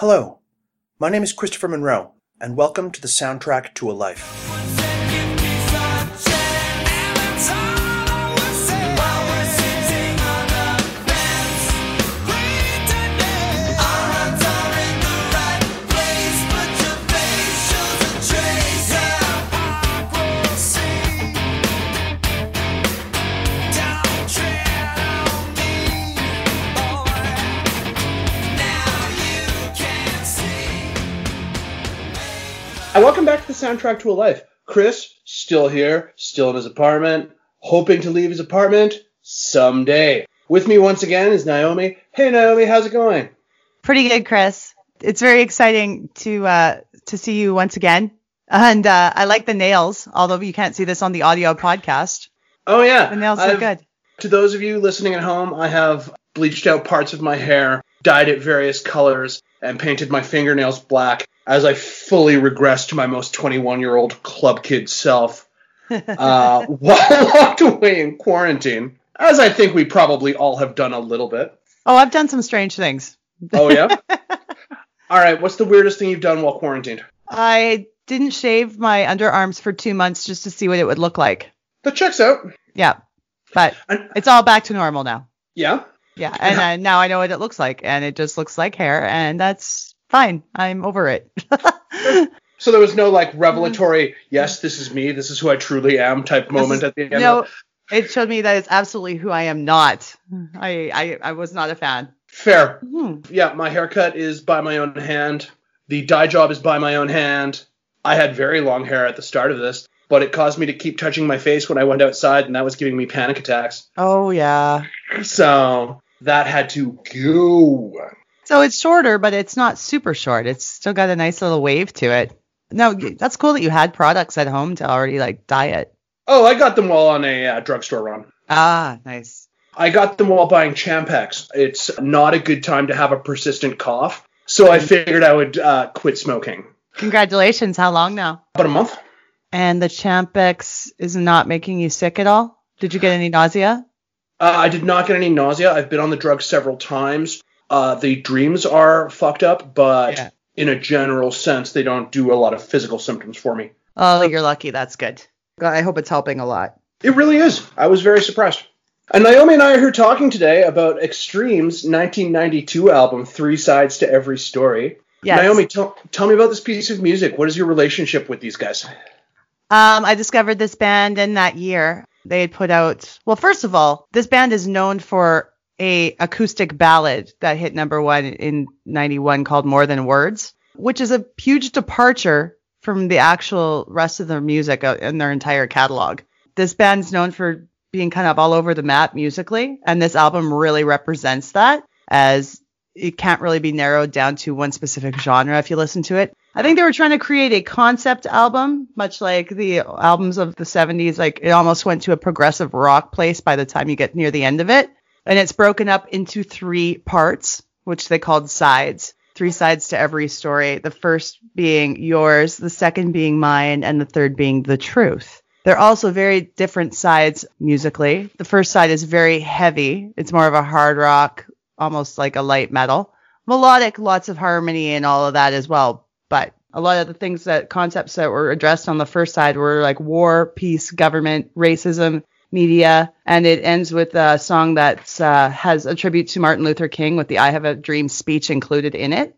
Hello, my name is Christopher Monroe, and welcome to the soundtrack to a life. Soundtrack to a life. Chris, still here, still in his apartment, hoping to leave his apartment someday. With me once again is Naomi. Hey Naomi, how's it going? Pretty good, Chris. It's very exciting to uh, to see you once again. And uh, I like the nails, although you can't see this on the audio podcast. Oh yeah, The nails I've- look good. To those of you listening at home, I have bleached out parts of my hair, dyed it various colors, and painted my fingernails black as I fully regress to my most 21 year old club kid self uh, while locked away in quarantine, as I think we probably all have done a little bit. Oh, I've done some strange things. Oh, yeah? all right, what's the weirdest thing you've done while quarantined? I didn't shave my underarms for two months just to see what it would look like. That checks out. Yeah, but it's all back to normal now. Yeah? Yeah, and uh, now I know what it looks like, and it just looks like hair, and that's fine. I'm over it. So there was no like revelatory, yes, this is me, this is who I truly am type moment at the end. no, of it showed me that it's absolutely who I am not. I I, I was not a fan. Fair. Hmm. Yeah, my haircut is by my own hand. The dye job is by my own hand. I had very long hair at the start of this, but it caused me to keep touching my face when I went outside, and that was giving me panic attacks. Oh yeah. So that had to go. So it's shorter, but it's not super short. It's still got a nice little wave to it. No, that's cool that you had products at home to already like dye it. Oh, I got them while on a uh, drugstore run. Ah, nice. I got them while buying Chantix. It's not a good time to have a persistent cough, so I figured I would uh, quit smoking. Congratulations. How long now? About a month. And the Chantix is not making you sick at all? Did you get any nausea? Uh, I did not get any nausea. I've been on the drug several times. Uh, the dreams are fucked up, but Yeah. in a general sense, they don't do a lot of physical symptoms for me. Oh, you're lucky. That's good. I hope it's helping a lot. It really is. I was very surprised. And Naomi and I are here talking today about Extreme's 1992 album, Three Sides to Every Story. Yes. Naomi, tell, tell me about this piece of music. What is your relationship with these guys? Um, I discovered this band in that year. They had put out, well, first of all, this band is known for a acoustic ballad that hit number one in 91 called More Than Words, which is a huge departure from the actual rest of their music uh, in their entire catalog. This band's known for being kind of all over the map musically, and this album really represents that as it can't really be narrowed down to one specific genre if you listen to it. I think they were trying to create a concept album, much like the albums of the 70s. Like it almost went to a progressive rock place by the time you get near the end of it. And it's broken up into three parts, which they called sides. Three sides to every story. The first being yours, the second being mine, and the third being the truth. They're also very different sides musically. The first side is very heavy. It's more of a hard rock, almost like a light metal. Melodic, lots of harmony and all of that as well. But a lot of the things that concepts that were addressed on the first side were like war, peace, government, racism, media, and it ends with a song that uh, has a tribute to Martin Luther King with the "I Have a Dream" speech included in it.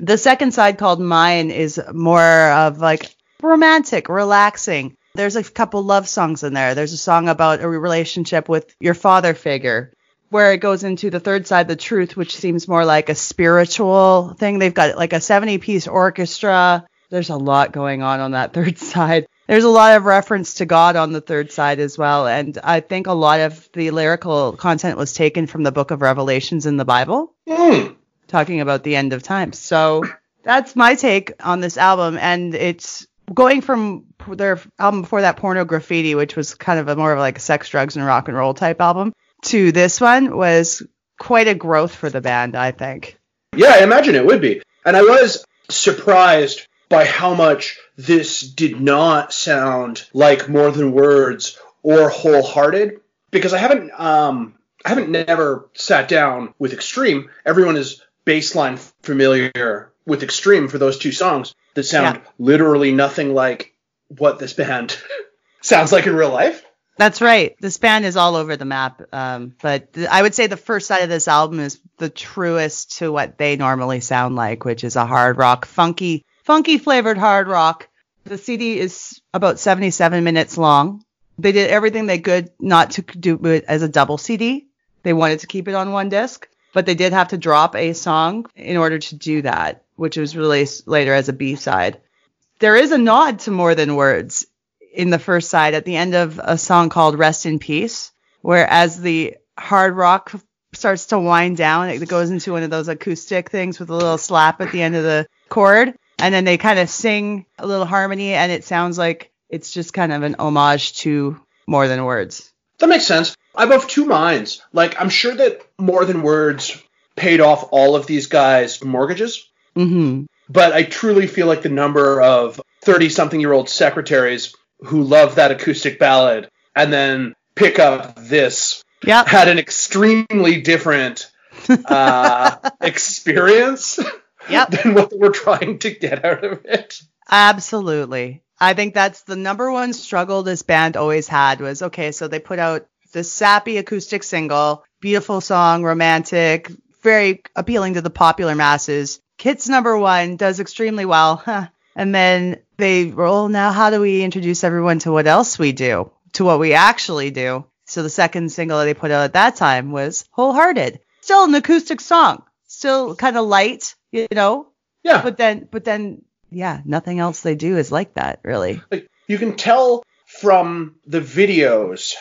The second side, called "Mine," is more of like romantic, relaxing. There's a couple love songs in there. There's a song about a relationship with your father figure where it goes into the third side, the truth, which seems more like a spiritual thing. They've got like a 70 piece orchestra. There's a lot going on on that third side. There's a lot of reference to God on the third side as well. And I think a lot of the lyrical content was taken from the book of Revelations in the Bible, Hmm. talking about the end of times. So that's my take on this album. And it's going from their album before that, Pornograffitti, which was kind of a more of like a sex, drugs, and rock and roll type album, to this one was quite a growth for the band, I think. Yeah, I imagine it would be. And I was surprised by how much this did not sound like more than words or wholehearted because I haven't um I haven't never sat down with extreme. Everyone is baseline familiar with Extreme for those two songs that sound Yeah. literally nothing like what this band sounds like in real life. That's right. This band is all over the map. Um, but th- I would say the first side of this album is the truest to what they normally sound like, which is a hard rock, funky, funky flavored hard rock. The CD is about 77 minutes long. They did everything they could not to do it as a double CD. They wanted to keep it on one disc, but they did have to drop a song in order to do that, which was released later as a B side. There is a nod to more than words in the first side at the end of a song called Rest in Peace, where as the hard rock starts to wind down, it goes into one of those acoustic things with a little slap at the end of the chord. And then they kind of sing a little harmony, and it sounds like it's just kind of an homage to more than words. That makes sense. I'm of two minds. Like, I'm sure that More Than Words paid off all of these guys' mortgages, hmm but I truly feel like the number of 30 something year old secretaries who love that acoustic ballad and then pick up this Yep. had an extremely different uh, experience Yep. than what we're trying to get out of it. Absolutely. I think that's the number one struggle this band always had was okay, so they put out this sappy acoustic single, beautiful song, romantic, very appealing to the popular masses. Hits number one, does extremely well. Huh. And then they roll, now how do we introduce everyone to what else we do, to what we actually do? So the second single that they put out at that time was Wholehearted. Still an acoustic song, still kind of light, you know, Yeah. but then but then yeah nothing else they do is like that really like you can tell from the videos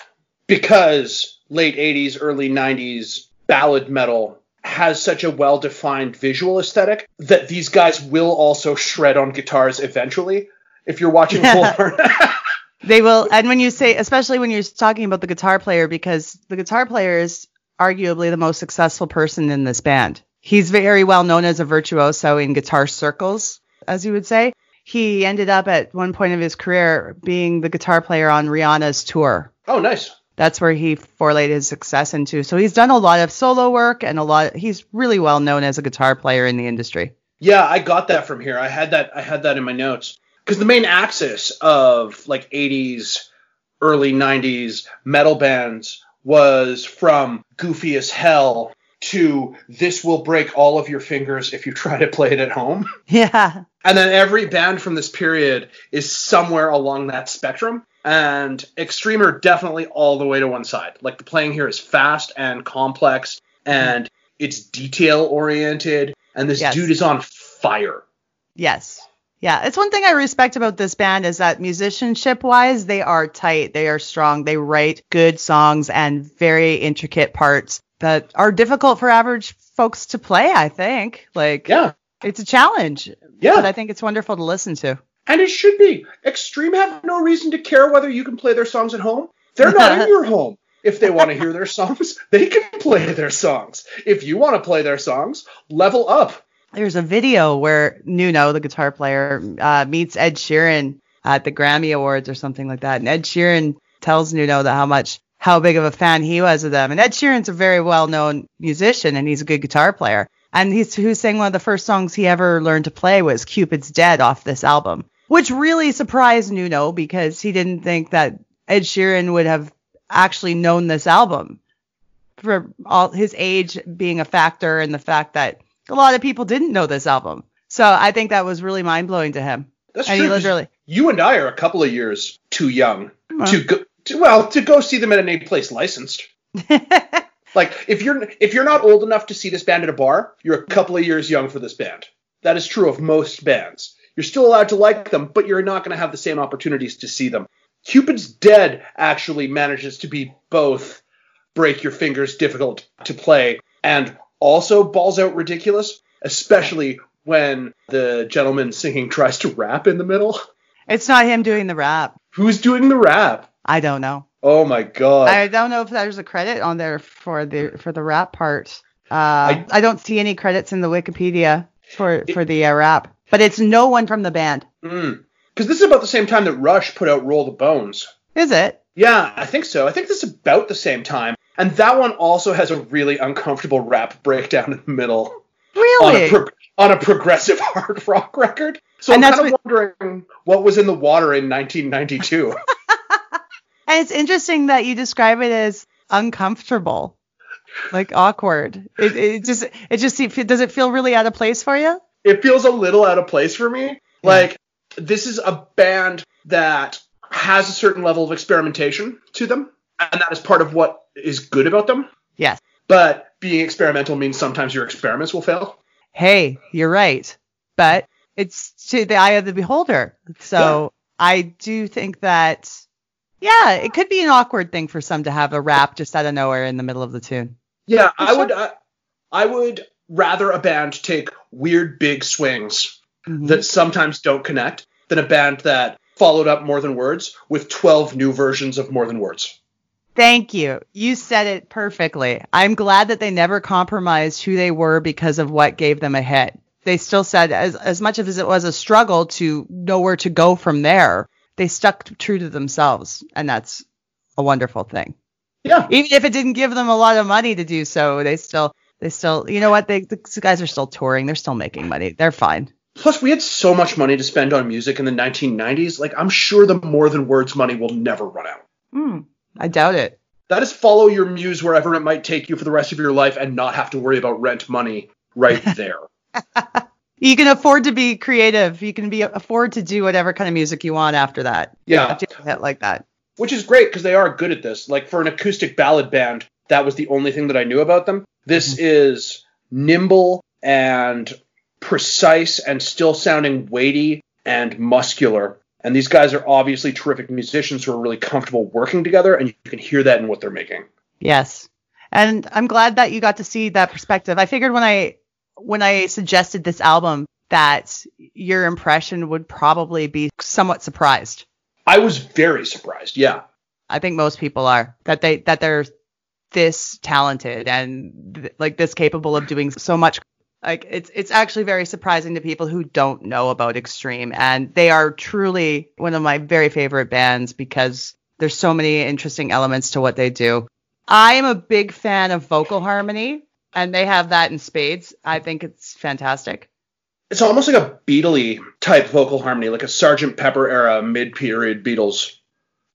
because late 80s early 90s ballad metal has such a well-defined visual aesthetic that these guys will also shred on guitars eventually if you're watching Wholehearted. they will and when you say especially when you're talking about the guitar player because the guitar player is arguably the most successful person in this band he's very well known as a virtuoso in guitar circles as you would say. He ended up at one point of his career being the guitar player on rihanna's tour. Oh nice. That's where he forlayed his success into. So he's done a lot of solo work and a lot he's really well known as a guitar player in the industry. Yeah, I got that from here. I had that I had that in my notes. Because the main axis of like 80s, early 90s metal bands was from goofy as hell to this will break all of your fingers if you try to play it at home. yeah And then every band from this period is somewhere along that spectrum. And Extreme are definitely all the way to one side. Like the playing here is fast and complex and it's detail oriented. And this Yes. dude is on fire. Yes. Yeah, it's one thing I respect about this band is that musicianship wise, they are tight, they are strong, they write good songs and very intricate parts that are difficult for average folks to play, I think. Like, Yeah. it's a challenge, Yeah. but I think it's wonderful to listen to. And it should be. Extreme have no reason to care whether you can play their songs at home. They're not in your home. If they want to hear their songs, they can play their songs. If you want to play their songs, level up. There's a video where Nuno, the guitar player, uh, meets Ed Sheeran at the Grammy Awards or something like that. And Ed Sheeran tells Nuno that how much, how big of a fan he was of them. And Ed Sheeran's a very well known musician and he's a good guitar player. And he's who sang one of the first songs he ever learned to play was Cupid's Dead off this album, which really surprised Nuno because he didn't think that Ed Sheeran would have actually known this album for all his age being a factor and the fact that a lot of people didn't know this album. So I think that was really mind blowing to him. That's and true. he literally, You and I are a couple of years too young Well. to go. To, well, to go see them at any place licensed. Like if you're if you're not old enough to see this band at a bar, you're a couple of years young for this band. That is true of most bands. You're still allowed to like them, but you're not going to have the same opportunities to see them. Cupid's Dead actually manages to be both break your fingers difficult to play and also balls out ridiculous, especially when the gentleman singing tries to rap in the middle. it's not him doing the rap. Who's doing the rap? I don't know. Oh my god. I don't know if there's a credit on there for the for the rap part. Uh, I, don't see any credits in the Wikipedia for for the uh, rap, but it's no one from the band. Because this is about the same time that Rush put out Roll the Bones. Is it? Yeah, I think so. I think this is about the same time. And that one also has a really uncomfortable rap breakdown in the middle on a, Really? pro- on a progressive hard rock record. So And I'm that's kind of wondering what was in the water in 1992. And it's interesting that you describe it as uncomfortable, like awkward. It, it just, it just, does it feel really out of place for you? it feels a little out of place for me. Like this is a band that has a certain level of experimentation to them, and that is part of what is good about them. Yes. But being experimental means sometimes your experiments will fail. Hey, you're right. But it's to the eye of the beholder. So I do think that, yeah, it could be an awkward thing for some to have a rap just out of nowhere in the middle of the tune. Yeah, I would. I, I would rather a band take weird big swings Mhm. that sometimes don't connect than a band that followed up more than words with 12 new versions of more than words. Thank you. You said it perfectly. I'm glad that they never compromised who they were because of what gave them a hit. They still said, as, as much as it was a struggle to know where to go from there, they stuck true to themselves. And that's a wonderful thing. Yeah. Even if it didn't give them a lot of money to do so, they still, they still, you know what? They, the guys are still touring. They're still making money. They're fine. Plus, we had so much money to spend on music in the 1990s. Like, I'm sure the more than words money will never run out. Hmm. I doubt it. That is follow your muse wherever it might take you for the rest of your life and not have to worry about rent money right there. You can afford to be creative. You can be afford to do whatever kind of music you want after that. Yeah. Hit like that. Which is great because they are good at this. Like, for an acoustic ballad band, that was the only thing that I knew about them. This mm-hmm. is nimble and precise and still sounding weighty and muscular. And these guys are obviously terrific musicians who are really comfortable working together, and you can hear that in what they're making. Yes. And I'm glad that you got to see that perspective. I figured when I when I suggested this album that your impression would probably be somewhat surprised. I was very surprised. Yeah. I think most people are that they that they're this talented and th- like this capable of doing so much like it's it's actually very surprising to people who don't know about extreme and they are truly one of my very favorite bands because there's so many interesting elements to what they do. I am a big fan of vocal harmony and they have that in spades. I think it's fantastic. It's almost like a Beatley type vocal harmony, like a Sgt. Pepper era mid period Beatles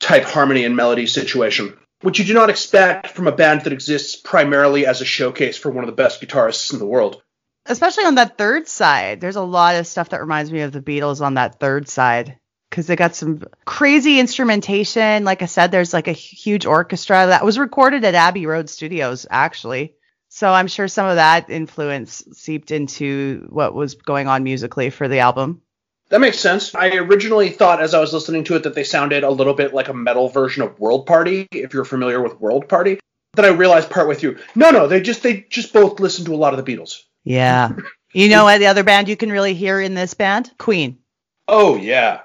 type harmony and melody situation, which you do not expect from a band that exists primarily as a showcase for one of the best guitarists in the world. especially on that third side. There's a lot of stuff that reminds me of the Beatles on that third side because they got some crazy instrumentation. Like I said, there's like a huge orchestra that was recorded at Abbey Road Studios, actually. So I'm sure some of that influence seeped into what was going on musically for the album. That makes sense. I originally thought as I was listening to it that they sounded a little bit like a metal version of World Party, if you're familiar with World Party. Then I realized partway through, no, no, they just they just both listen to a lot of the Beatles. Yeah. you know what? The other band you can really hear in this band? Queen. Oh yeah,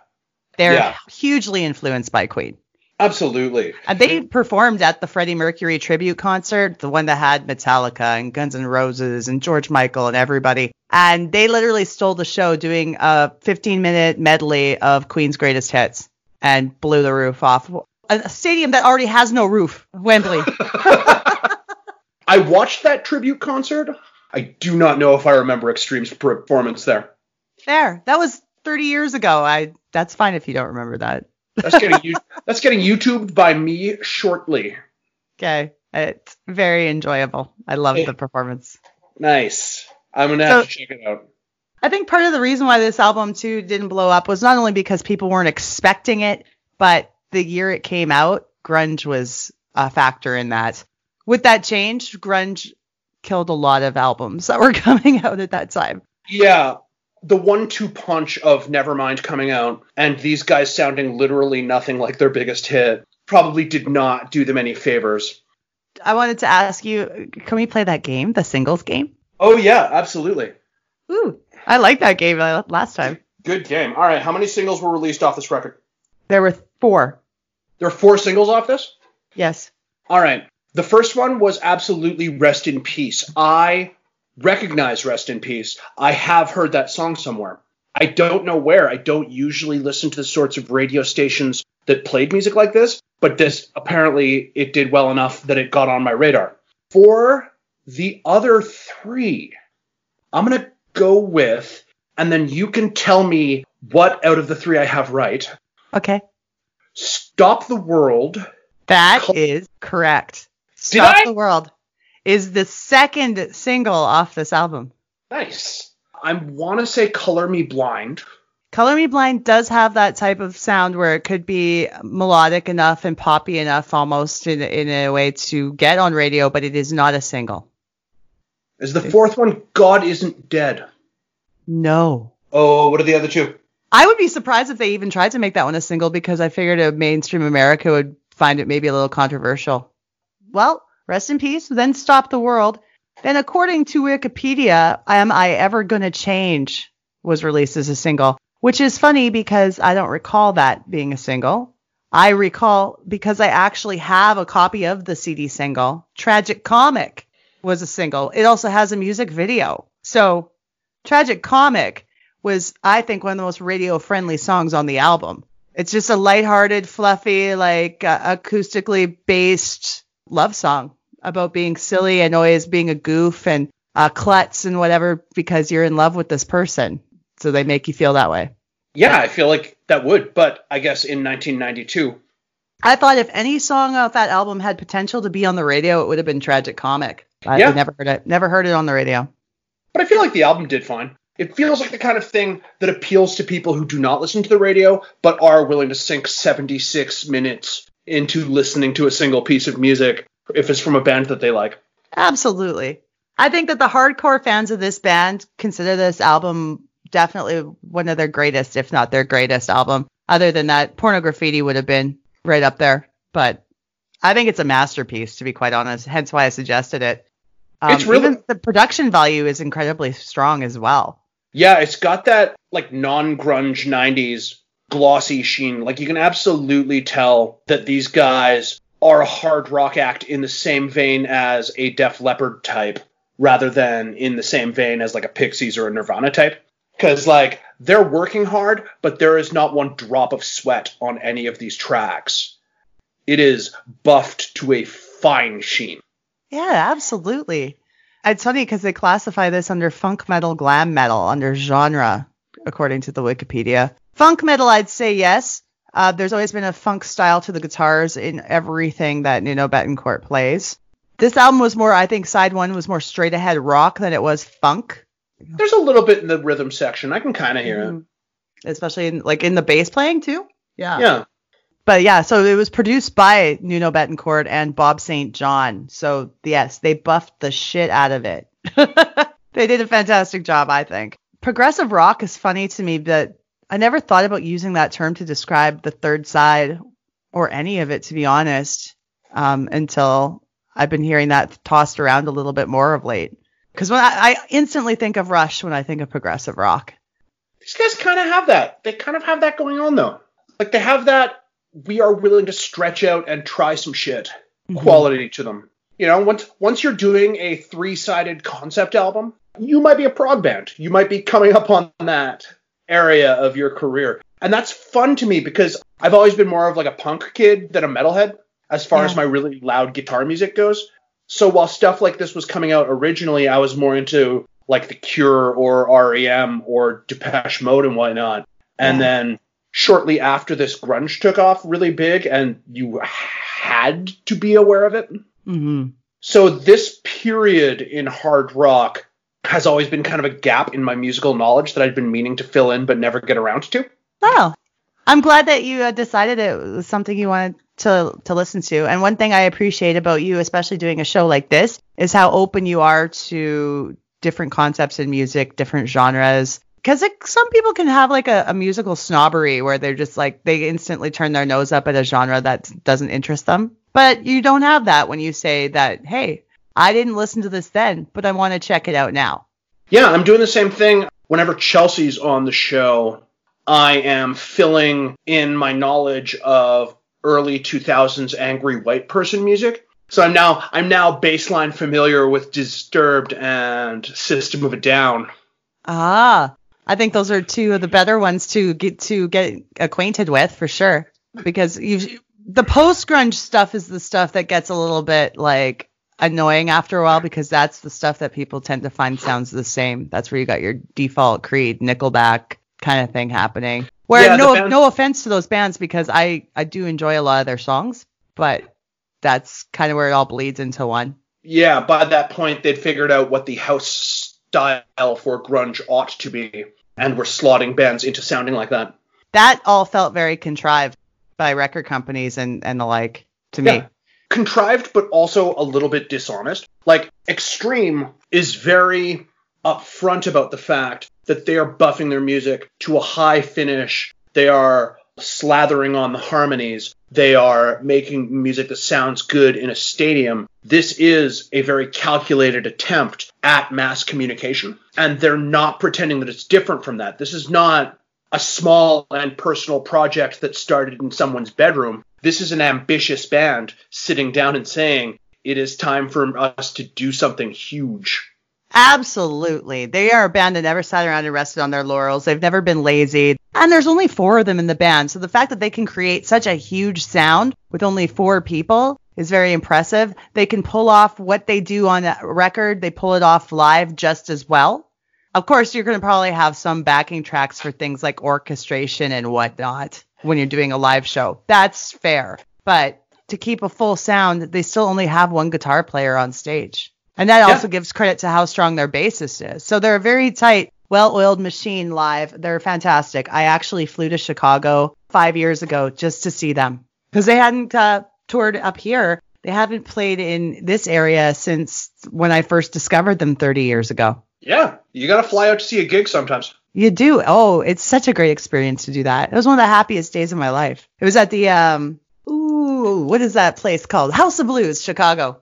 They're Yeah. hugely influenced by Queen. Absolutely. And they performed at the Freddie Mercury tribute concert, the one that had Metallica and Guns N' Roses and George Michael and everybody. And they literally stole the show doing a 15 minute medley of Queen's greatest hits and blew the roof off. A stadium that already has no roof, Wembley. I watched that tribute concert. I do not know if I remember Extreme's performance there. There. That was 30 years ago. I that's fine if you don't remember that. That's getting you, that's getting YouTubed by me shortly. Okay. It's very enjoyable. I love Hey. the performance. Nice. I'm gonna have So- to check it out. I think part of the reason why this album too didn't blow up was not only because people weren't expecting it, but the year it came out, grunge was a factor in that. With that change, grunge killed a lot of albums that were coming out at that time. Yeah, the one-two punch of Nevermind coming out and these guys sounding literally nothing like their biggest hit probably did not do them any favors. I wanted to ask you, can we play that game, the singles game? Oh yeah, absolutely. Ooh, I like that game uh, last time. Good game. All right, how many singles were released off this record? There were four. There are four singles off this. Yes. All right. The first one was absolutely Rest in Peace. I recognize Rest in Peace. I have heard that song somewhere. I don't know where. I don't usually listen to the sorts of radio stations that played music like this, but this apparently it did well enough that it got on my radar. For the other three, I'm going to go with, and then you can tell me what out of the three I have right. Okay. Stop the World. That Col- is correct. Stop the World is the second single off this album. Nice. I want to say Color Me Blind. Color Me Blind does have that type of sound where it could be melodic enough and poppy enough almost in, in a way to get on radio, but it is not a single. Is the fourth one God Isn't Dead? No. Oh, what are the other two? I would be surprised if they even tried to make that one a single because I figured a mainstream America would find it maybe a little controversial. Well, rest in peace. Then Stop the World. Then, according to Wikipedia, Am I Ever Gonna Change was released as a single, which is funny because I don't recall that being a single. I recall because I actually have a copy of the CD single. Tragic Comic was a single. It also has a music video. So, Tragic Comic was, I think, one of the most radio friendly songs on the album. It's just a lighthearted, fluffy, like uh, acoustically based love song about being silly and always being a goof and uh, klutz and whatever because you're in love with this person. So they make you feel that way. Yeah, I feel like that would, but I guess in 1992. I thought if any song off that album had potential to be on the radio, it would have been Tragic Comic. I Yeah. never heard it. Never heard it on the radio. But I feel like the album did fine. It feels like the kind of thing that appeals to people who do not listen to the radio, but are willing to sink 76 minutes into listening to a single piece of music if it's from a band that they like. Absolutely. I think that the hardcore fans of this band consider this album definitely one of their greatest, if not their greatest album. Other than that, Pornograffitti would have been right up there. But I think it's a masterpiece, to be quite honest. Hence why I suggested it. Um, It's really- even the production value is incredibly strong as well. Yeah, it's got that like non-grunge 90s glossy sheen. Like you can absolutely tell that these guys are a hard rock act in the same vein as a Def Leppard type rather than in the same vein as like a Pixies or a Nirvana type. Cuz like they're working hard, but there is not one drop of sweat on any of these tracks. It is buffed to a fine sheen. Yeah, absolutely. It's funny because they classify this under funk metal, glam metal, under genre, according to the Wikipedia. Funk metal, I'd say yes. Uh, there's always been a funk style to the guitars in everything that Nuno Bettencourt plays. This album was more, I think, side one was more straight ahead rock than it was funk, There's a little bit in the rhythm section. I can kind of hear it. Mhm. especially in like in the bass playing too. Yeah. Yeah. But yeah, so it was produced by Nuno Bettencourt and Bob St. John. So yes, they buffed the shit out of it. they did a fantastic job, I think. Progressive rock is funny to me, but I never thought about using that term to describe the third side or any of it, to be honest, um, until I've been hearing that tossed around a little bit more of late. Because when I, I instantly think of Rush when I think of progressive rock. These guys kind of have that. They kind of have that going on though. Like they have that we are willing to stretch out and try some shit quality to them. You know, once once you're doing a three-sided concept album, you might be a prog band. You might be coming up on that area of your career. And that's fun to me because I've always been more of like a punk kid than a metalhead as far as my really loud guitar music goes. So while stuff like this was coming out originally, I was more into like The Cure or REM or Depeche Mode and whatnot. And Yeah. then shortly after this, grunge took off really big, and you had to be aware of it. hmm So this period in hard rock has always been kind of a gap in my musical knowledge that I'd been meaning to fill in but never get around to. Oh, I'm glad that you uh, decided it was something you wanted to to listen to. And one thing I appreciate about you, especially doing a show like this, is how open you are to different concepts in music, different genres. Because some people can have like a, a musical snobbery where they're just like they instantly turn their nose up at a genre that doesn't interest them. But you don't have that when you say that, hey, I didn't listen to this then, but I want to check it out now. Yeah, I'm doing the same thing whenever Chelsea's on the show. I am filling in my knowledge of early 2000s angry white person music. So I'm now I'm now baseline familiar with Disturbed and System of a Down. Ah, I think those are two of the better ones to get to get acquainted with for sure. Because you, the post grunge stuff is the stuff that gets a little bit like annoying after a while because that's the stuff that people tend to find sounds the same. That's where you got your default Creed, Nickelback kind of thing happening. Where Yeah, no band- no offense to those bands because I I do enjoy a lot of their songs, but that's kind of where it all bleeds into one. Yeah, by that point they'd figured out what the house style for grunge ought to be, and were slotting bands into sounding like that. That all felt very contrived by record companies and and the like to me. Contrived, but also a little bit dishonest. Like Extreme is very upfront about the fact that they are buffing their music to a high finish. They are slathering on the harmonies. They are making music that sounds good in a stadium. This is a very calculated attempt at mass communication, and they're not pretending that it's different from that. This is not a small and personal project that started in someone's bedroom. This is an ambitious band sitting down and saying, it is time for us to do something huge. Absolutely. They are a band that never sat around and rested on their laurels. They've never been lazy. And there's only four of them in the band. So the fact that they can create such a huge sound with only four people is very impressive. They can pull off what they do on a record, they pull it off live just as well. Of course, you're going to probably have some backing tracks for things like orchestration and whatnot when you're doing a live show. That's fair. But to keep a full sound, they still only have one guitar player on stage. And that Yeah. also gives credit to how strong their bassist is. So they're a very tight, well oiled machine live. They're fantastic. I actually flew to Chicago five years ago just to see them because they hadn't uh, toured up here. They haven't played in this area since when I first discovered them 30 years ago. Yeah, you got to fly out to see a gig sometimes. You do. Oh, it's such a great experience to do that. It was one of the happiest days of my life. It was at the um ooh, what is that place called? House of Blues, Chicago.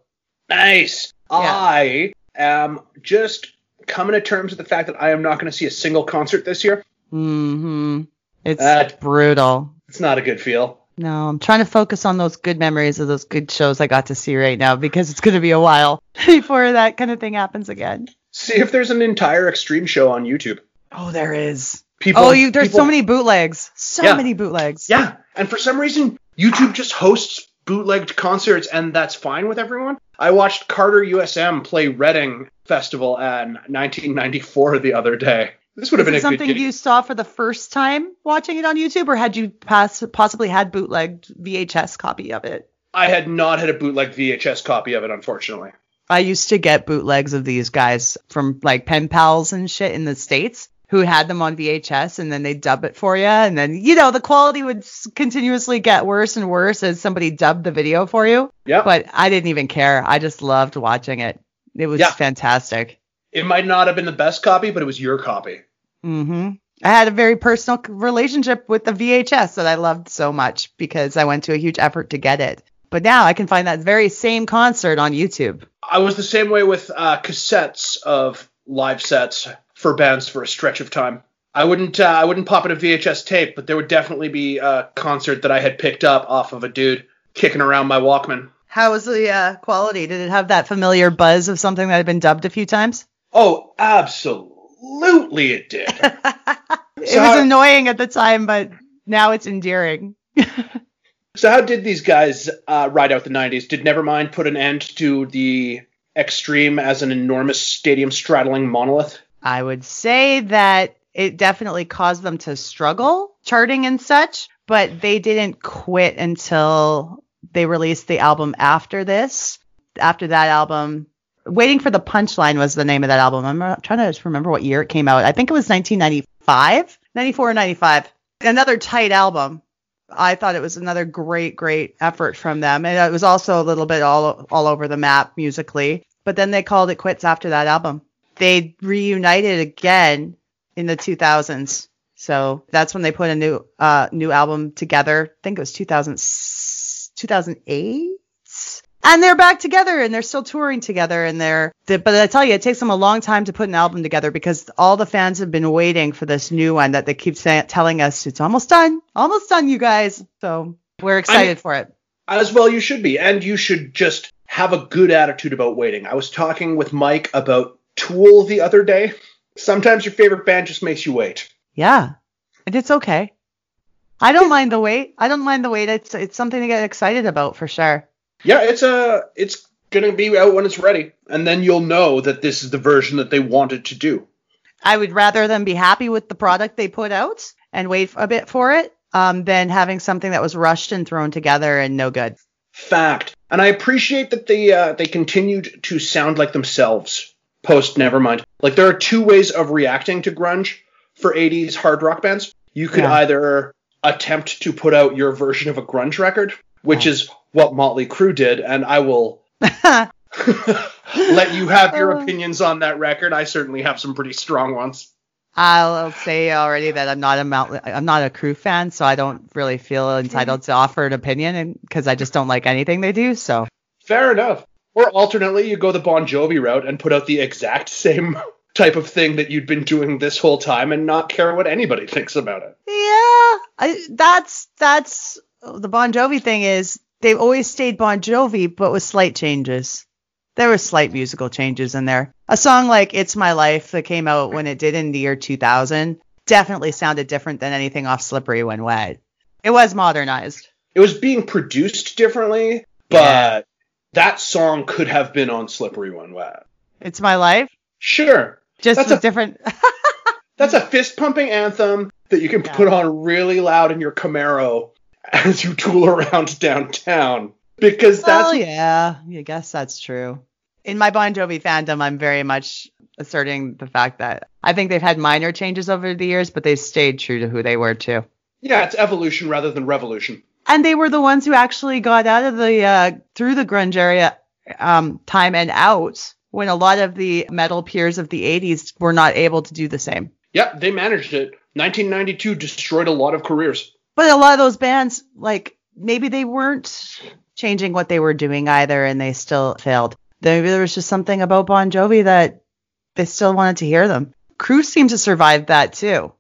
Nice. Yeah. I am just coming to terms with the fact that I am not going to see a single concert this year. Mhm. It's That- brutal. It's not a good feel. No, I'm trying to focus on those good memories of those good shows I got to see right now because it's going to be a while before that kind of thing happens again. See if there's an entire extreme show on YouTube. Oh, there is. People, oh, you there's people- so many bootlegs. So Yeah. many bootlegs. Yeah, and for some reason, YouTube just hosts bootlegged concerts, and that's fine with everyone. I watched Carter USM play Reading Festival in 1994 the other day. This would have been a it good something you saw for the first time watching it on YouTube, or had you pass, possibly had bootlegged VHS copy of it? I had not had a bootleg VHS copy of it, unfortunately. I used to get bootlegs of these guys from like pen pals and shit in the states who had them on VHS and then they'd dub it for you and then you know the quality would continuously get worse and worse as somebody dubbed the video for you. Yeah, But I didn't even care. I just loved watching it. It was Yeah. fantastic. it might not have been the best copy, but it was your copy. hmm I had a very personal relationship with the VHS that I loved so much because I went to a huge effort to get it. But now I can find that very same concert on YouTube. I was the same way with uh, cassettes of live sets for bands for a stretch of time. I wouldn't uh, I wouldn't pop in a VHS tape, but there would definitely be a concert that I had picked up off of a dude kicking around my Walkman. How was the uh, quality? Did it have that familiar buzz of something that had been dubbed a few times? Oh, absolutely it did. it So was how- annoying at the time, but now it's endearing. so how did these guys uh, ride out the 90s? Did Nevermind put an end to the Extreme as an enormous stadium straddling monolith? I would say that it definitely caused them to struggle charting and such, but they didn't quit until they released the album after this. After that album, Waiting for the Punchline was the name of that album. I'm trying to remember what year it came out. I think it was 1995, 94 or 95. Another tight album. I thought it was another great, great effort from them. And it was also a little bit all all over the map musically. But then they called it quits after that album. They reunited again in the 2000s. So that's when they put a new uh new album together. I think it was 2000 2008. And they're back together and they're still touring together and they're but I tell you it takes them a long time to put an album together because all the fans have been waiting for this new one that they keep saying, telling us it's almost done. Almost done you guys. So we're excited for it. As well, you should be, and you should just have a good attitude about waiting. I was talking with Mike about Tool the other day. Sometimes your favorite band just makes you wait. Yeah. And it's okay. I don't mind the wait. I don't mind the wait. It's it's something to get excited about for sure. Yeah, it's a it's going to be out when it's ready. And then you'll know that this is the version that they wanted to do. I would rather them be happy with the product they put out and wait a bit for it um, than having something that was rushed and thrown together and no good. Fact. And I appreciate that they uh, they continued to sound like themselves post Nevermind. Like there are two ways of reacting to grunge for 80s hard rock bands. You could Yeah. either attempt to put out your version of a grunge record, which is what Motley Crue did, and I will let you have your Uh. opinions on that record. I certainly have some pretty strong ones. I'll say already that I'm not a Mount, I'm not a Crue fan, so I don't really feel entitled to offer an opinion because I just don't like anything they do. So Fair enough. Or alternately, you go the Bon Jovi route and put out the exact same type of thing that you'd been doing this whole time and not care what anybody thinks about it. yeah, I, that's that's the Bon Jovi thing is they've always stayed Bon Jovi, but with slight changes. There were slight musical changes in there. A song like "It's My Life" that came out when it did in the year 2000 definitely sounded different than anything off "Slippery When Wet." It was modernized. It was being produced differently, but that song could have been on Slippery When Wet. "It's My Life," Sure. just That's a- different. That's a fist pumping anthem that you can Yeah. put on really loud in your Camaro as you tool around downtown. Because that's Well, yeah, I guess that's true. In my Bon Jovi fandom, I'm very much asserting the fact that I think they've had minor changes over the years, but they've stayed true to who they were too. yeah, it's evolution rather than revolution. And they were the ones who actually got out of the uh, through the grunge area um, time and out when a lot of the metal peers of the 80s were not able to do the same. Yep, they managed it. 1992 destroyed a lot of careers. But a lot of those bands, like maybe they weren't changing what they were doing either, and they still failed. Maybe there was just something about Bon Jovi that they still wanted to hear them. Crue seemed to survive that too.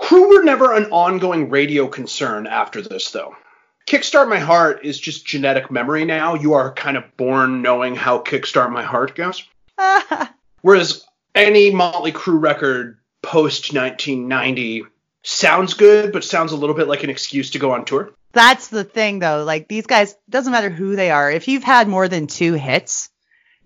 Crue were never an ongoing radio concern after this, though. Kickstart My Heart is just genetic memory now. You are kind of born knowing how Kickstart My Heart goes. Whereas any Motley Crue record post 1990 sounds good, but sounds a little bit like an excuse to go on tour. That's the thing though. Like these guys, doesn't matter who they are. If you've had more than two hits,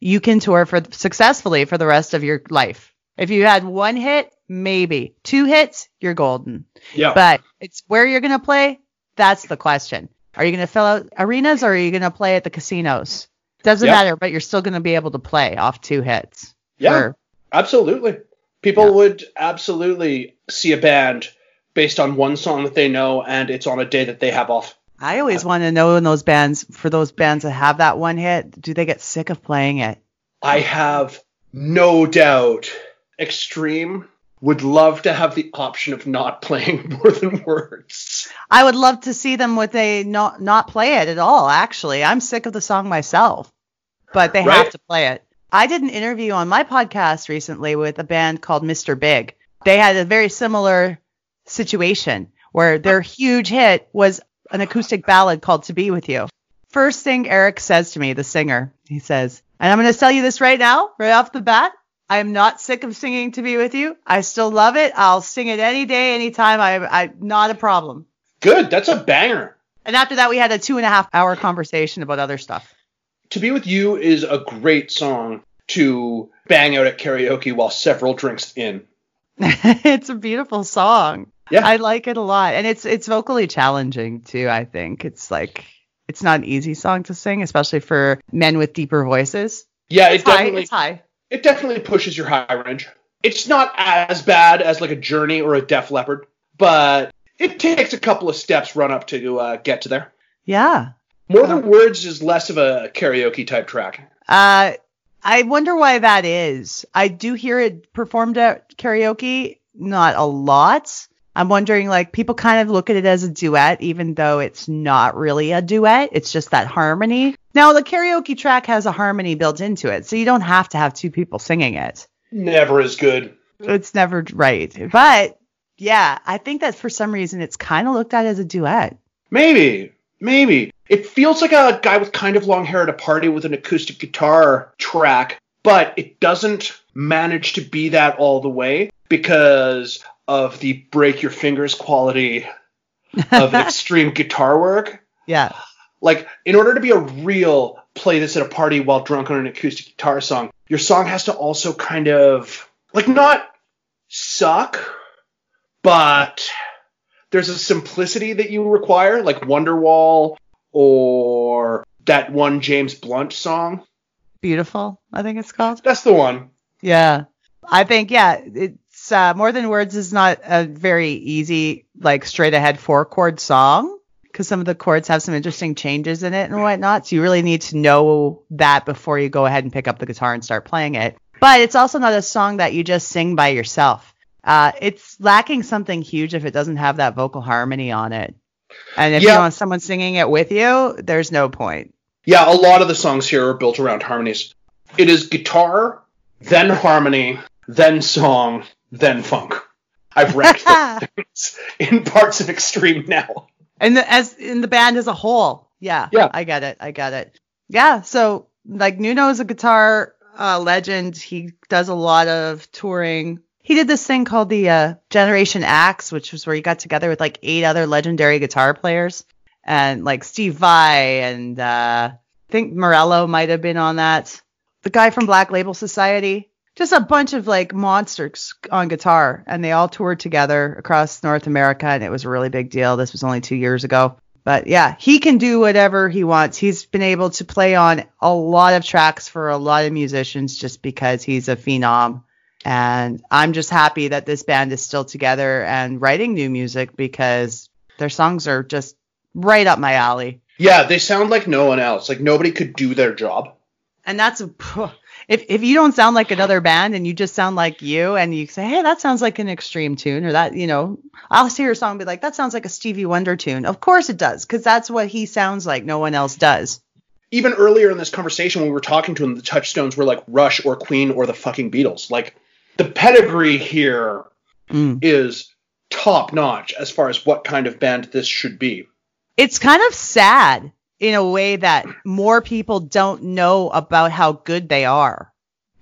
you can tour for successfully for the rest of your life. If you had one hit, maybe two hits, you're golden. Yeah. But it's where you're going to play. That's the question. Are you going to fill out arenas or are you going to play at the casinos? Doesn't Yeah. matter, but you're still going to be able to play off two hits. yeah, Or- absolutely. People Yeah. would absolutely see a band based on one song that they know and it's on a day that they have off. I always want to know in those bands, for those bands that have that one hit, do they get sick of playing it? I have no doubt Extreme would love to have the option of not playing more than words. I would love to see them with a not not play it at all. Actually, I'm sick of the song myself, but they Right. have to play it. I did an interview on my podcast recently with a band called Mr. Big. They had a very similar situation where their huge hit was an acoustic ballad called "To Be With You." First thing Eric says to me, the singer, he says, and I'm going to tell you this right now, right off the bat. I am not sick of singing "To Be With You." I still love it. I'll sing it any day, anytime. I, I, not a problem. Good, that's a banger. And after that, we had a two and a half hour conversation about other stuff. To Be With You is a great song to bang out at karaoke while several drinks in. it's a beautiful song. Yeah. I like it a lot, and it's it's vocally challenging too. I think it's like it's not an easy song to sing, especially for men with deeper voices. Yeah, It's it high. definitely It's high. it definitely pushes your high range. It's not as bad as like a Journey or a Def Leppard, but it takes a couple of steps run up to uh, get to there. Yeah. More Than Words is less of a karaoke type track. Uh, I wonder why that is. I do hear it performed at karaoke, not a lot. I'm wondering, like, people kind of look at it as a duet, even though it's not really a duet. It's just that harmony. Now, the karaoke track has a harmony built into it, so you don't have to have two people singing it. Never as good. It's never right. But yeah, I think that for some reason it's kind of looked at as a duet. Maybe, maybe. It feels like a guy with kind of long hair at a party with an acoustic guitar track, but it doesn't manage to be that all the way because of the break your fingers quality of extreme guitar work. Yeah. Like, in order to be a real play this at a party while drunk on an acoustic guitar song, your song has to also kind of, like, not suck, but there's a simplicity that you require, like Wonderwall or that one James Blunt song. Beautiful, I think it's called. That's the one. Yeah. I think, yeah, it's uh, More Than Words is not a very easy, like straight ahead four chord song because some of the chords have some interesting changes in it and whatnot. So you really need to know that before you go ahead and pick up the guitar and start playing it. But it's also not a song that you just sing by yourself. Uh, it's lacking something huge if it doesn't have that vocal harmony on it. And if Yeah. you want someone singing it with you, there's no point. Yeah, a lot of the songs here are built around harmonies. It is guitar, then harmony, then song, then funk. I've wrecked things in parts of Extreme now. And the, as in the band as a whole. Yeah. Yeah. I get it. I get it. Yeah. So like Nuno is a guitar uh, legend. He does a lot of touring. He did this thing called the uh, Generation Axe, which was where he got together with like eight other legendary guitar players and like Steve Vai and uh, I think Morello might have been on that. The guy from Black Label Society. Just a bunch of like monsters on guitar, and they all toured together across North America, and it was a really big deal. This was only two years ago. But yeah, he can do whatever he wants. He's been able to play on a lot of tracks for a lot of musicians just because he's a phenom. And I'm just happy that this band is still together and writing new music because their songs are just right up my alley. Yeah, they sound like no one else. Like nobody could do their job. And that's a, if if you don't sound like another band and you just sound like you and you say, hey, that sounds like an extreme tune or that, you know, I'll hear a song and be like, that sounds like a Stevie Wonder tune. Of course it does, because that's what he sounds like. No one else does. Even earlier in this conversation, when we were talking to him, the touchstones were like Rush or Queen or the fucking Beatles. Like the pedigree here is Mm. top notch as far as what kind of band this should be. It's kind of sad in a way that more people don't know about how good they are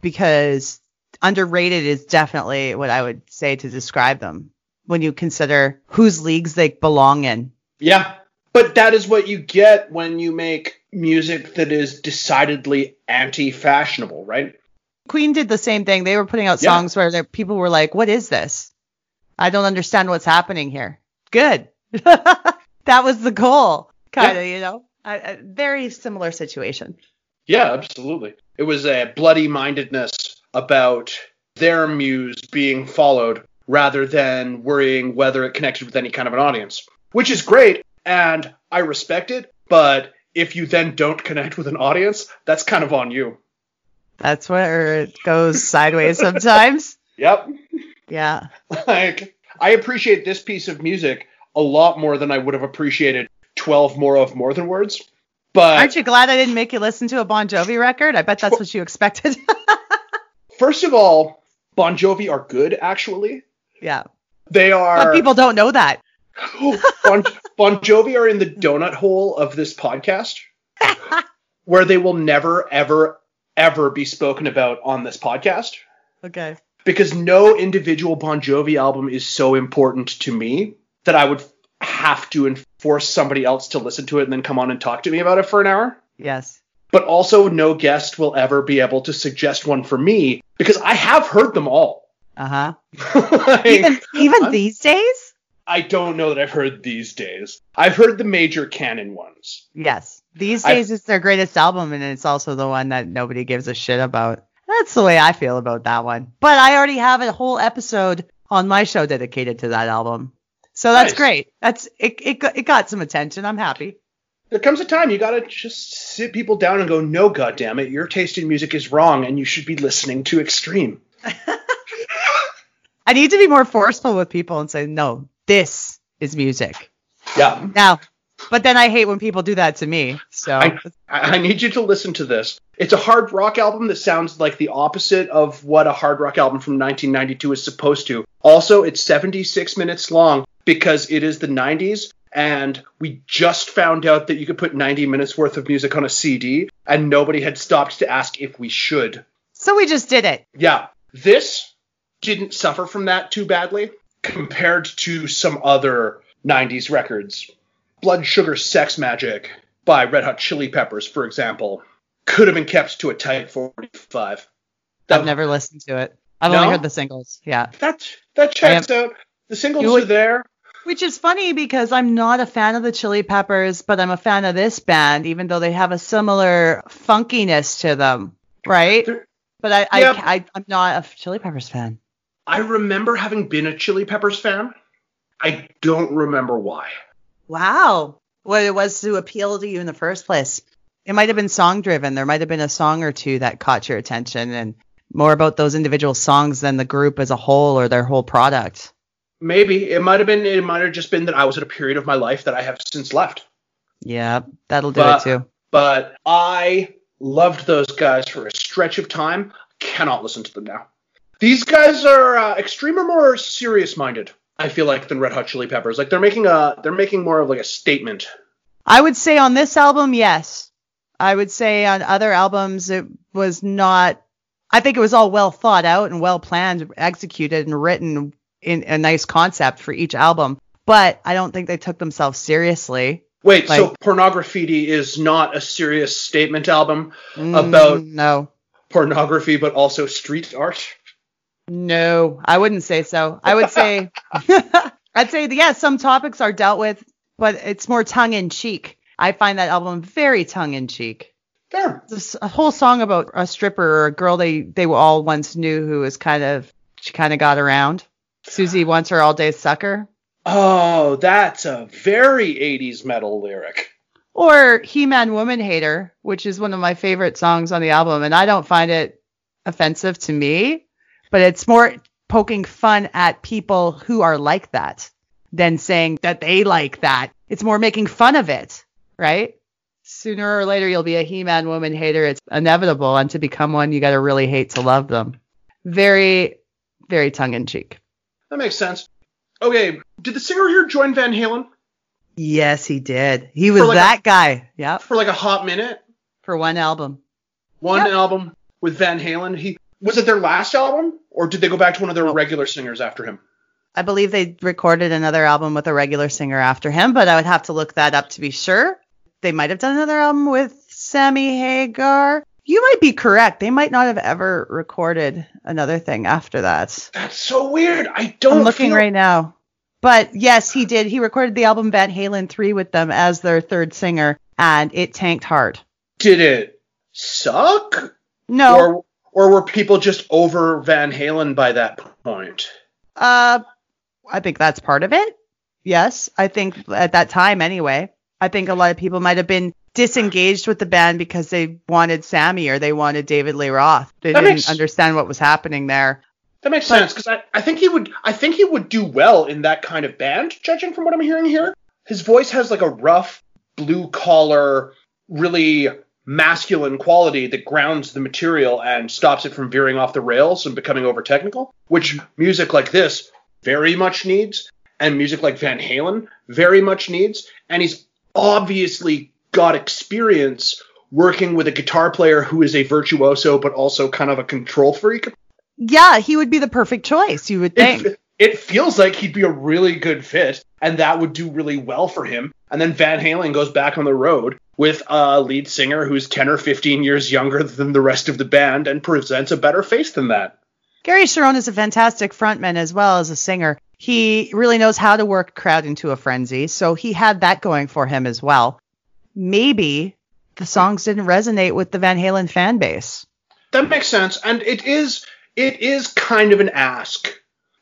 because underrated is definitely what I would say to describe them when you consider whose leagues they belong in. Yeah. But that is what you get when you make music that is decidedly anti fashionable, right? Queen did the same thing. They were putting out Yeah. songs where people were like, "What is this? I don't understand what's happening here." Good. that was the goal, kind of, you know. A, a very similar situation. Yeah, absolutely. It was a bloody mindedness about their muse being followed rather than worrying whether it connected with any kind of an audience, which is great and I respect it. But if you then don't connect with an audience, that's kind of on you. That's where it goes sideways sometimes. Yep. Yeah. Like, I appreciate this piece of music a lot more than I would have appreciated 12 more of More Than Words. But Aren't you glad I didn't make you listen to a Bon Jovi record? I bet that's what you expected. first of all, Bon Jovi are good, actually. yeah. They are. But people don't know that. bon, bon Jovi are in the donut hole of this podcast, where they will never, ever, ever be spoken about on this podcast Okay. because no individual Bon Jovi album is so important to me that I would have to enforce somebody else to listen to it and then come on and talk to me about it for an hour. Yes. But also, no guest will ever be able to suggest one for me because I have heard them all. Uh huh. Like, Even even I'm- these days. I don't know that I've heard these days. I've heard the major canon ones. Yes. These days it's their greatest album and it's also the one that nobody gives a shit about. That's the way I feel about that one. But I already have a whole episode on my show dedicated to that album. So that's Nice. great. That's it, it got- it got some attention. I'm happy. There comes a time you gotta just sit people down and go, no, goddamn it, your taste in music is wrong and you should be listening to Extreme. I need to be more forceful with people and say, "No, this is music." Yeah. Now, but then I hate when people do that to me. So I, I need you to listen to this. It's a hard rock album that sounds like the opposite of what a hard rock album from 1992 is supposed to. Also, it's 76 minutes long because it is the 90s, and we just found out that you could put 90 minutes worth of music on a CD, and nobody had stopped to ask if we should. so we just did it. Yeah, this didn't suffer from that too badly compared to some other 90s records. Blood Sugar Sex Magik by Red Hot Chili Peppers, for example, could have been kept to a tight 45. That, I've never listened to it. I've No? only heard the singles. Yeah. that that checks out. The singles are there. Which is funny because I'm not a fan of the Chili Peppers, but I'm a fan of this band, even though they have a similar funkiness to them, right? They're- But I, I, I, I'm not a Chili Peppers fan. I remember having been a Chili Peppers fan. I don't remember why. Wow. What it was to appeal to you in the first place. It might have been song driven. There might have been a song or two that caught your attention and more about those individual songs than the group as a whole or their whole product. Maybe it might have been. It might have just been that I was at a period of my life that I have since left. Yeah, that'll do But- it too. But I loved those guys for a stretch of time. Cannot listen to them now. These guys are uh, extreme or more serious-minded. I feel like than Red Hot Chili Peppers. Like they're making a they're making more of like a statement. I would say on this album, yes. I would say on other albums, it was not. I think it was all well thought out and well planned, executed, and written in a nice concept for each album. But I don't think they took themselves seriously. Wait, so Like- Pornography is not a serious statement album Mm, About- no, pornography, but also street art. no, I wouldn't say so. I would say, I'd say, yeah, some topics are dealt with, but it's more tongue in cheek. I find that album very tongue in cheek. Fair. There's a whole song about a stripper or a girl they they all once knew who was kind of she kind of got around. Susie wants her all day sucker. Oh, that's a very 80s metal lyric. Or He-Man Woman Hater, which is one of my favorite songs on the album, and I don't find it offensive to me, but it's more poking fun at people who are like that than saying that they like that. It's more making fun of it, right? Sooner or later, you'll be a He-Man Woman Hater. It's inevitable, and to become one, you got to really hate to love them. Very, very tongue-in-cheek. That makes sense. Okay, did the singer here join Van Halen Yes, he did. He was like a- that guy. Yep, for like a hot minute? for one album. One Yep. album with Van Halen. He was it their last album, or did they go back to one of their regular singers after him? I believe they recorded another album with a regular singer after him, but I would have to look that up to be sure. They might have done another album with Sammy Hagar. You might be correct. They might not have ever recorded another thing after that. That's so weird. I don't. I'm looking feel- right now. But yes, he did. He recorded the album Van Halen 3 with them as their third singer, and it tanked hard. Did it suck, No, or or were people just over Van Halen by that point? Uh, I think that's part of it. Yes, I think at that time anyway. I think a lot of people might have been disengaged with the band because they wanted Sammy or they wanted David Lee Roth. They That didn't makes- understand what was happening there. That makes But- sense because I, I think he would I think he would do well in that kind of band, judging from what I'm hearing here. His voice has like a rough, blue collar, really masculine quality that grounds the material and stops it from veering off the rails and becoming over technical, which music like this very much needs, and music like Van Halen very much needs. And he's obviously got experience working with a guitar player who is a virtuoso but also kind of a control freak. Yeah, he would be the perfect choice, you would think. It, it feels like he'd be a really good fit, and that would do really well for him. And then Van Halen goes back on the road with a lead singer who's 10 or 15 years younger than the rest of the band and presents a better face than that. Gary Cherone is a fantastic frontman as well as a singer. He really knows how to work crowd into a frenzy, so he had that going for him as well. Maybe the songs didn't resonate with the Van Halen fan base. That makes sense, and it is it is kind of an ask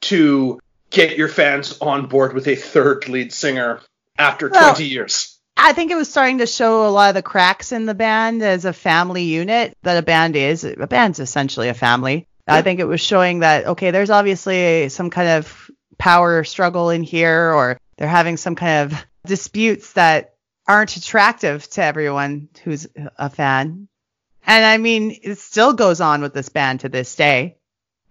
to get your fans on board with a third lead singer after Well- 20 years. I think it was starting to show a lot of the cracks in the band as a family unit that a band is. A band's essentially a family. I think it was showing that, okay, there's obviously some kind of power struggle in here, or they're having some kind of disputes that aren't attractive to everyone who's a fan. And I mean, it still goes on with this band to this day,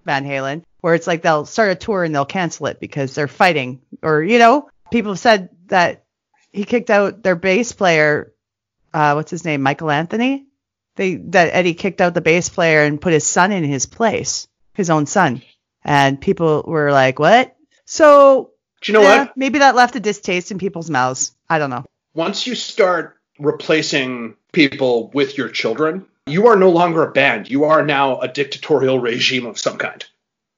Van Halen, where it's like they'll start a tour and they'll cancel it because they're fighting. Or, you know, people have said that he kicked out their bass player. Uh, what's his name? Michael Anthony. They that Eddie kicked out the bass player and put his son in his place, his own son, and people were like, "What?" So Do you know yeah, what? maybe that left a distaste in people's mouths. I don't know. Once you start replacing people with your children. You are no longer a band. You are now a dictatorial regime of some kind.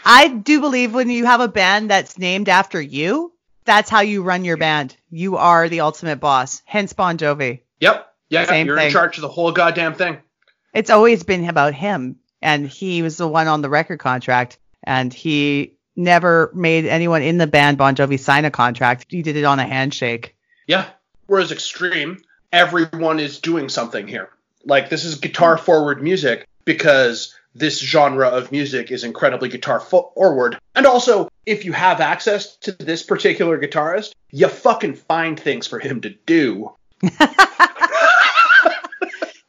I do believe when you have a band that's named after you, that's how you run your band. You are the ultimate boss. Hence Bon Jovi. Yep. Yeah, Same you're thing. in charge of the whole goddamn thing. It's always been about him, and he was the one on the record contract, and he never made anyone in the band Bon Jovi sign a contract. He did it on a handshake. Yeah. Whereas extreme, everyone is doing something here. Like this is guitar forward music because this genre of music is incredibly guitar forward. And also, if you have access to this particular guitarist, you fucking find things for him to do.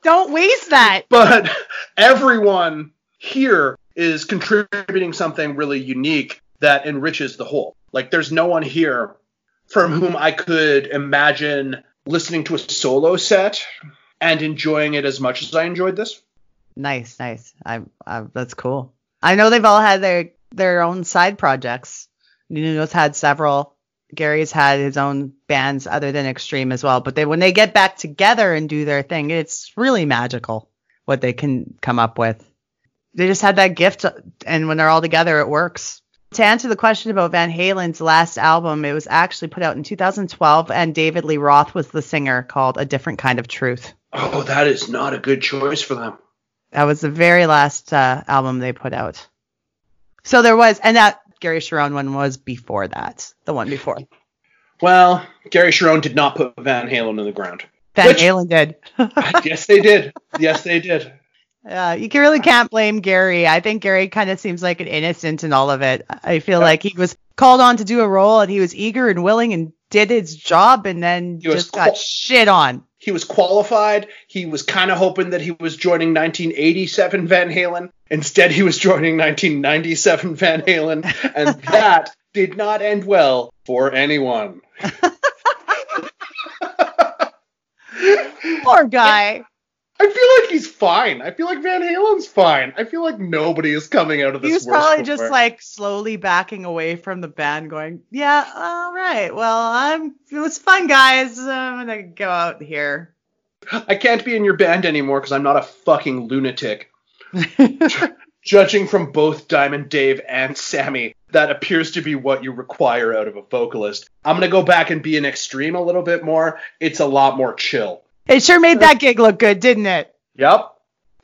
Don't waste that. But everyone here is contributing something really unique that enriches the whole. Like there's no one here from whom I could imagine listening to a solo set and enjoying it as much as I enjoyed this. Nice, nice. I, I that's cool. I know they've all had their their own side projects. Nuno's had several. Gary's had his own bands other than Extreme as well. But they when they get back together and do their thing, it's really magical what they can come up with. They just had that gift, and when they're all together, it works. To answer the question about Van Halen's last album, it was actually put out in 2012, and David Lee Roth was the singer, called A Different Kind of Truth. Oh, that is not a good choice for them. That was the very last uh, album they put out. So there was, and that Gary Cherone one was before that, the one before. Well, Gary Cherone did not put Van Halen in the ground. Van Halen did. yes, they did. Yes, they did. Uh, you can really can't blame Gary. I think Gary kind of seems like an innocent in all of it. I feel like he was called on to do a role and he was eager and willing and did his job and then He just got qual- shit on. He was qualified. He was kind of hoping that he was joining 1987 Van Halen. Instead, he was joining 1997 Van Halen, and that did not end well for anyone. Poor guy. I feel like he's fine. I feel like Van Halen's fine. I feel like nobody is coming out of this. He was probably just like slowly backing away from the band, going, "Yeah, all right. Well, I'm. It was fun, guys. I'm gonna go out here." I can't be in your band anymore because I'm not a fucking lunatic. Judging from both Diamond Dave and Sammy, that appears to be what you require out of a vocalist. I'm gonna go back and be an extreme a little bit more. It's a lot more chill. It sure made that gig look good, didn't it? Yep.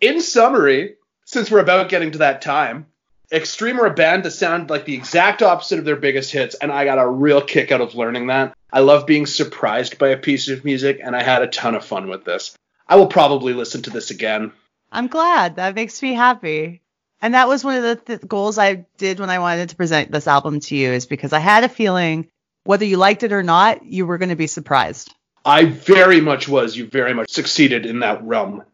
In summary, since we're about getting to that time, Extreme are a band that sound like the exact opposite of their biggest hits, and I got a real kick out of learning that. I love being surprised by a piece of music, and I had a ton of fun with this. I will probably listen to this again. I'm glad. That makes me happy. And that was one of the th- goals I did when I wanted to present this album to you, is because I had a feeling, whether you liked it or not, you were going to be surprised. I very much was. You very much succeeded in that realm.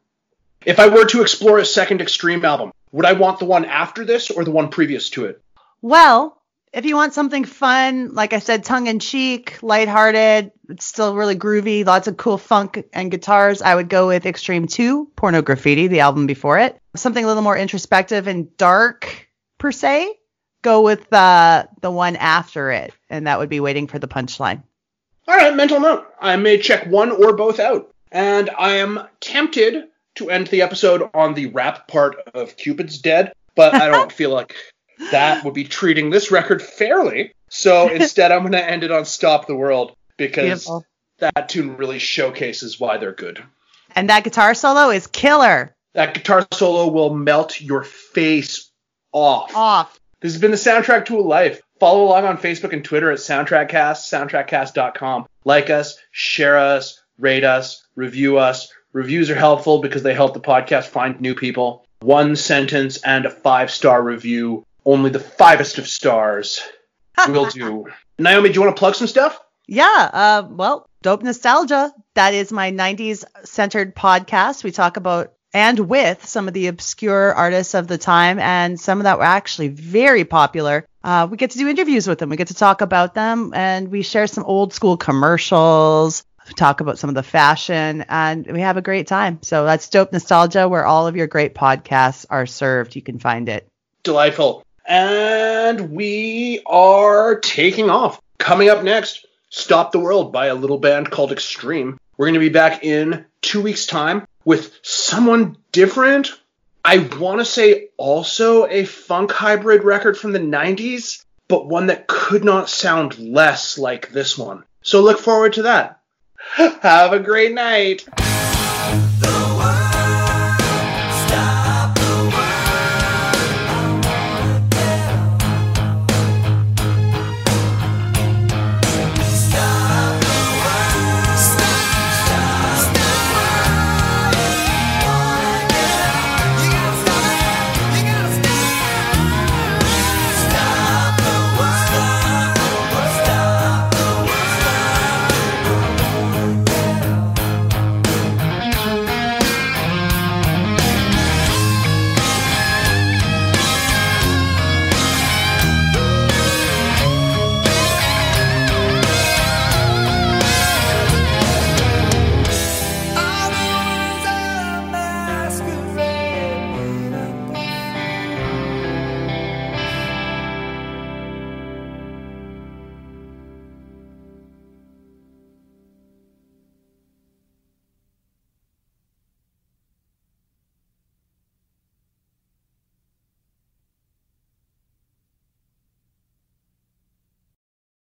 If I were to explore a second Extreme album, would I want the one after this or the one previous to it? Well, if you want something fun, like I said, tongue in cheek, lighthearted, it's still really groovy, lots of cool funk and guitars, I would go with Extreme 2, Pornograffitti, the album before it. Something a little more introspective and dark, per se, go with uh, the one after it, and that would be Waiting for the Punchline. All right, mental note. I may check one or both out. And I am tempted to end the episode on the rap part of Cupid's Dead, but I don't feel like that would be treating this record fairly. So instead, I'm going to end it on Stop the World because Beautiful. that tune really showcases why they're good. And that guitar solo is killer. That guitar solo will melt your face off. Off. This has been the soundtrack to a life. Follow along on Facebook and Twitter at SoundtrackCast, soundtrackcast.com. Like us, share us, rate us, review us. Reviews are helpful because they help the podcast find new people. One sentence and a five star review, only the fivest of stars will do. Naomi, do you want to plug some stuff? Yeah, uh, well, Dope Nostalgia. That is my 90s centered podcast. We talk about and with some of the obscure artists of the time and some of that were actually very popular. Uh, we get to do interviews with them. We get to talk about them and we share some old school commercials, talk about some of the fashion, and we have a great time. So that's Dope Nostalgia, where all of your great podcasts are served. You can find it. Delightful. And we are taking off. Coming up next, Stop the World by a little band called Extreme. We're going to be back in two weeks' time with someone different. I want to say also a funk hybrid record from the 90s, but one that could not sound less like this one. So look forward to that. Have a great night.